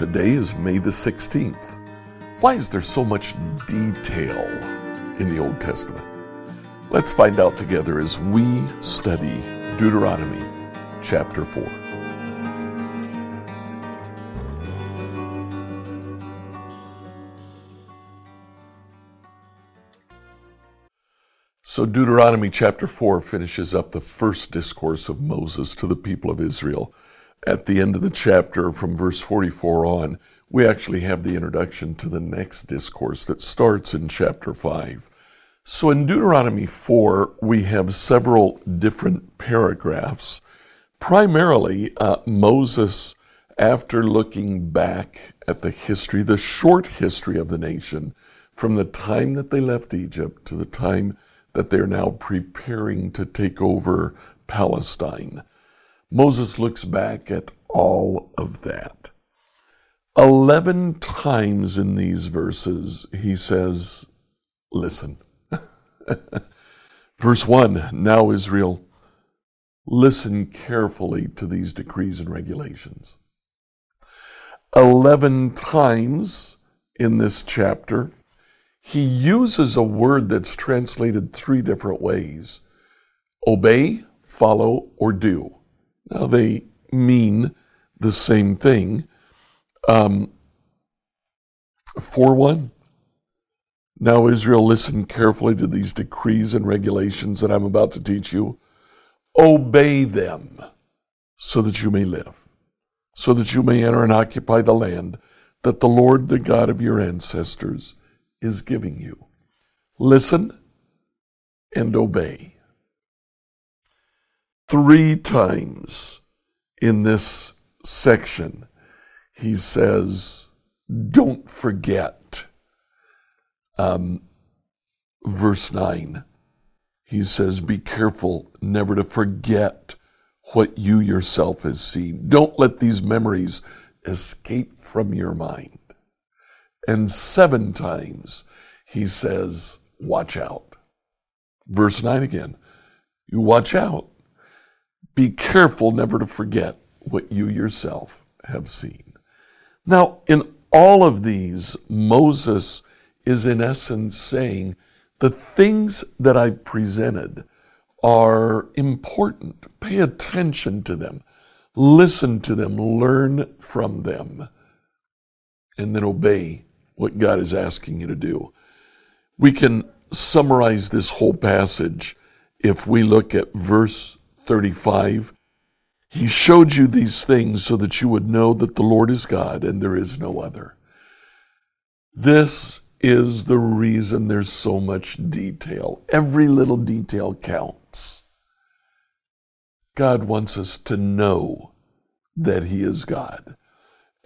Today is May the 16th. Why is there so much detail in the Old Testament? Let's find out together as we study Deuteronomy chapter 4. So, Deuteronomy chapter 4 finishes up the first discourse of Moses to the people of Israel. At the end of the chapter, from verse 44 on, we actually have the introduction to the next discourse that starts in chapter 5. So, in Deuteronomy 4, we have several different paragraphs. Primarily, uh, Moses, after looking back at the history, the short history of the nation, from the time that they left Egypt to the time that they're now preparing to take over Palestine. Moses looks back at all of that. Eleven times in these verses, he says, Listen. Verse 1 Now, Israel, listen carefully to these decrees and regulations. Eleven times in this chapter, he uses a word that's translated three different ways obey, follow, or do. Now, they mean the same thing. Um, for one, now, Israel, listen carefully to these decrees and regulations that I'm about to teach you. Obey them so that you may live, so that you may enter and occupy the land that the Lord, the God of your ancestors, is giving you. Listen and obey. Three times in this section, he says, Don't forget. Um, verse 9, he says, Be careful never to forget what you yourself has seen. Don't let these memories escape from your mind. And seven times he says, Watch out. Verse 9 again, you watch out. Be careful never to forget what you yourself have seen. Now, in all of these, Moses is in essence saying the things that I've presented are important. Pay attention to them, listen to them, learn from them, and then obey what God is asking you to do. We can summarize this whole passage if we look at verse 35. He showed you these things so that you would know that the Lord is God and there is no other. This is the reason there's so much detail. Every little detail counts. God wants us to know that He is God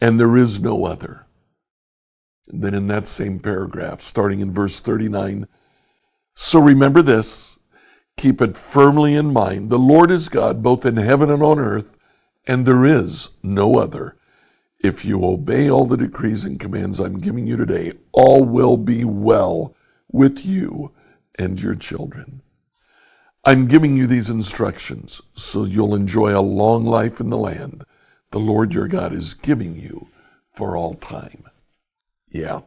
and there is no other. And then in that same paragraph, starting in verse 39, so remember this, keep it firmly in mind. The Lord is God, both in heaven and on earth, and there is no other. If you obey all the decrees and commands I'm giving you today, all will be well with you and your children. I'm giving you these instructions so you'll enjoy a long life in the land the Lord your God is giving you for all time. Yeah.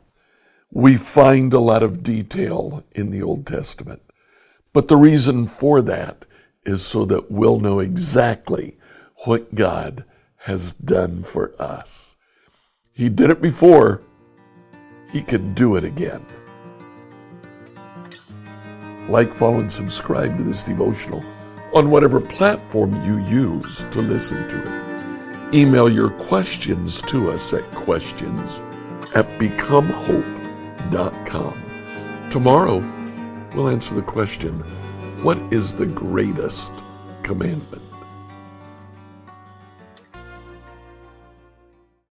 We find a lot of detail in the Old Testament. But the reason for that is so that we'll know exactly what God has done for us. He did it before, He can do it again. Like, follow, and subscribe to this devotional on whatever platform you use to listen to it. Email your questions to us at questions at becomehope.com. Tomorrow, we'll answer the question what is the greatest commandment?